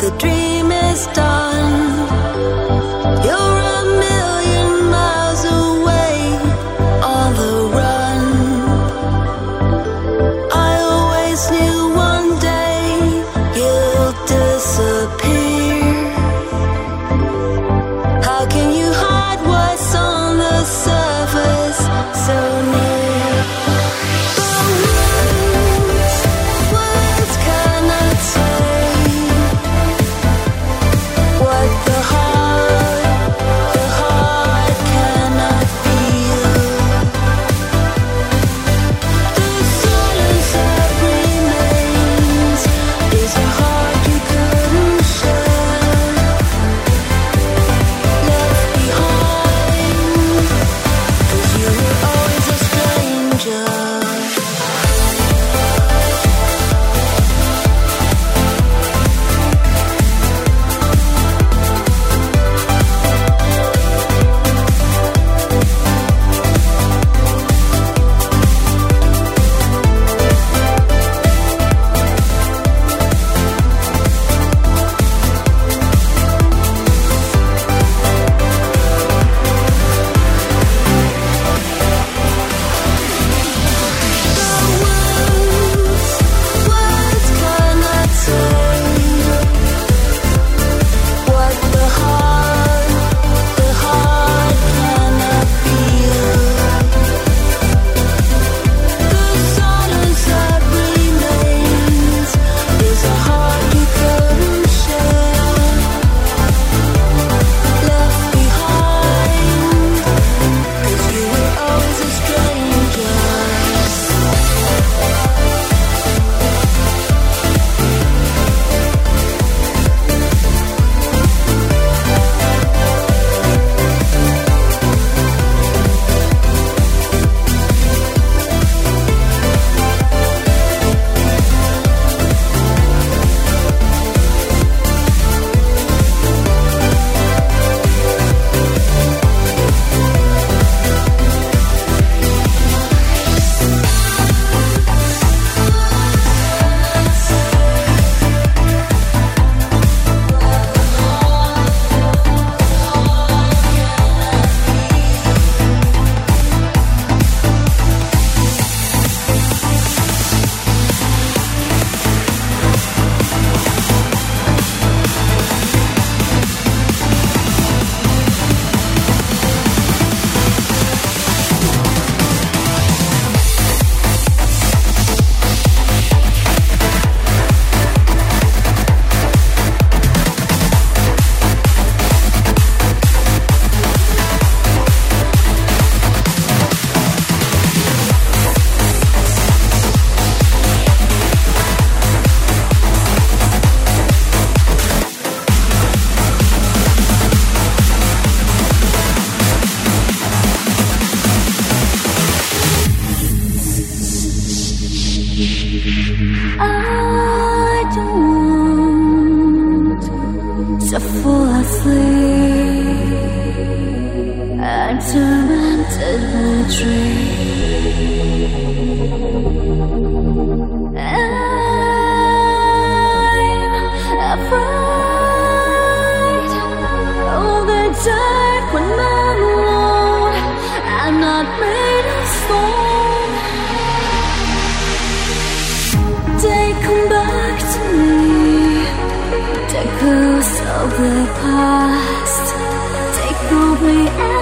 the dream is done. of the past. Take away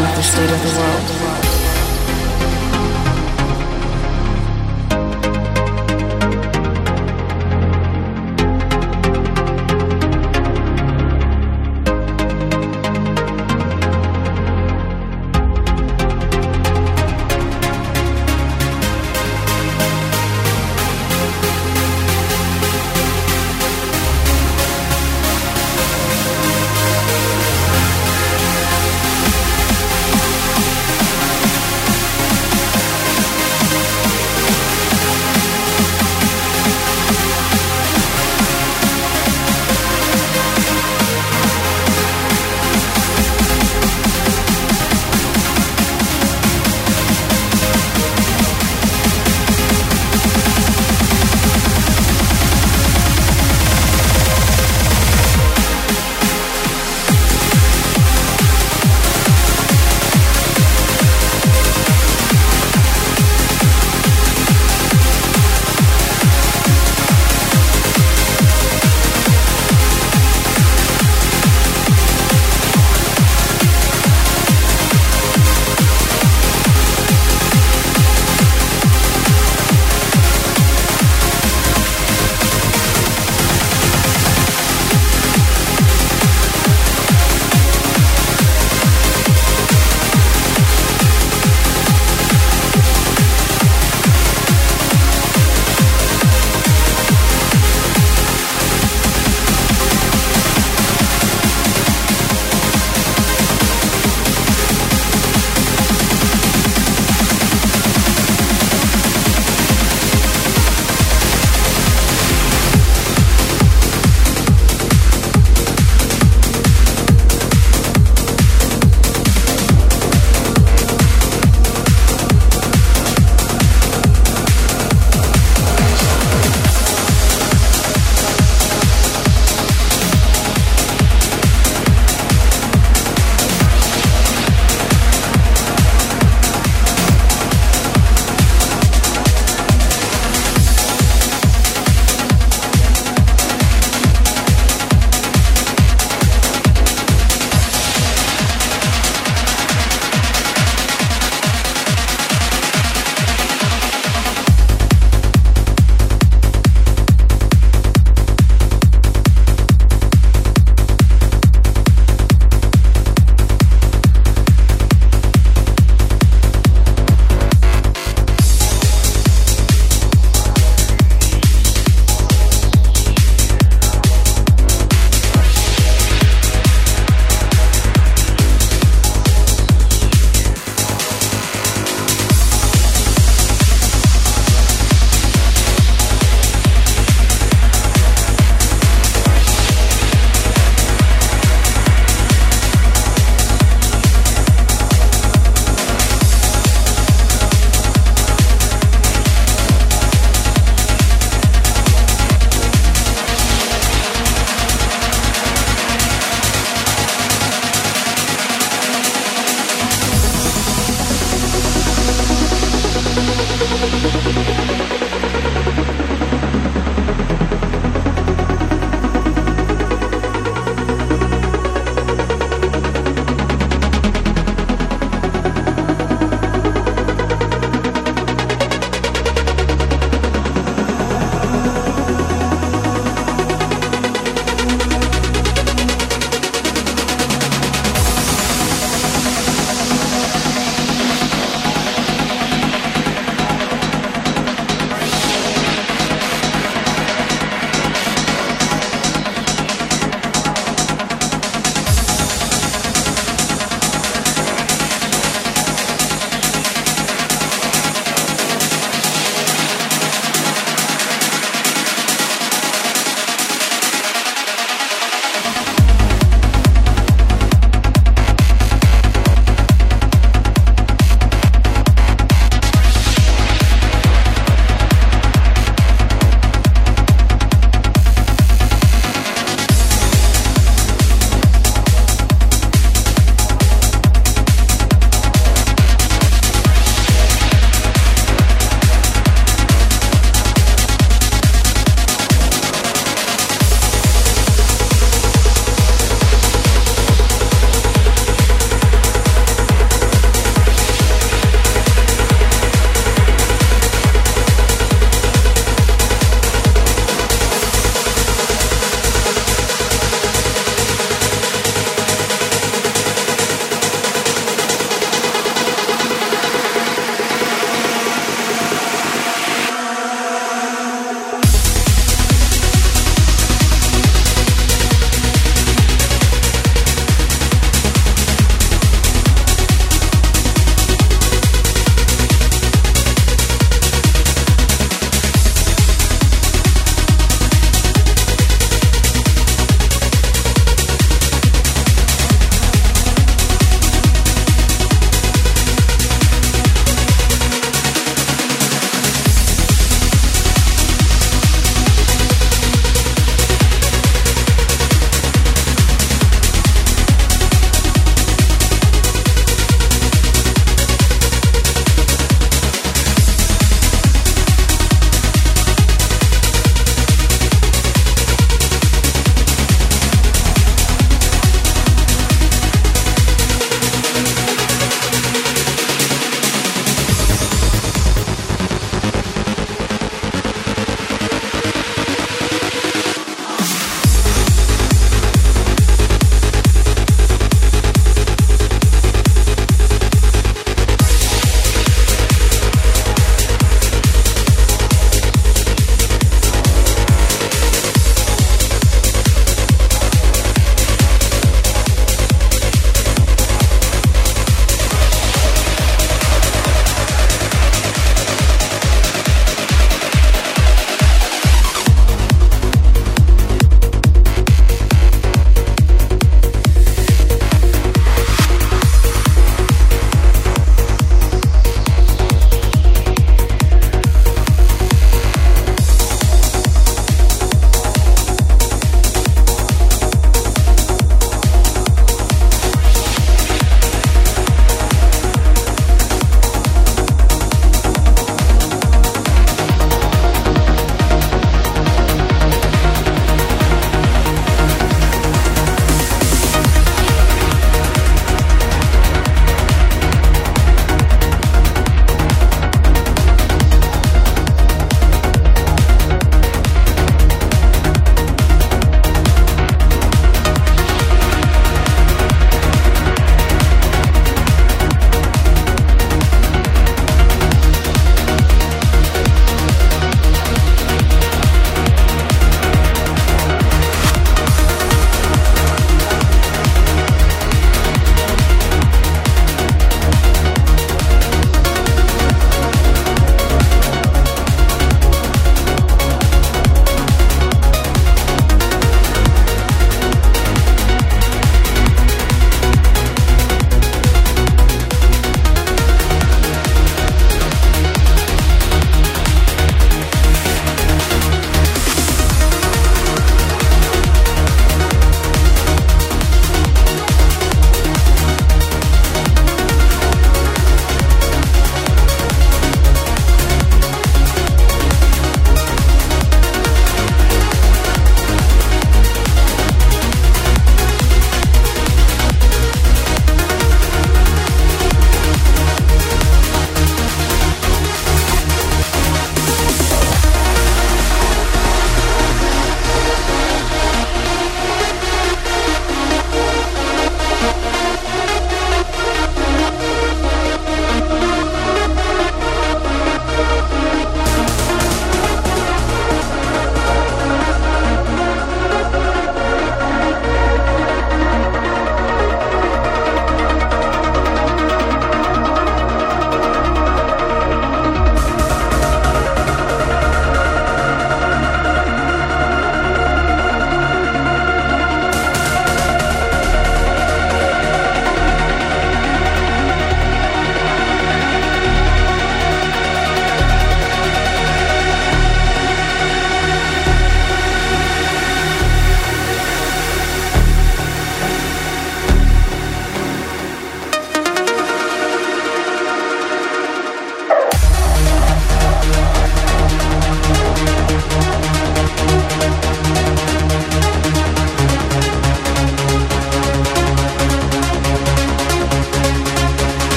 with the state of the world.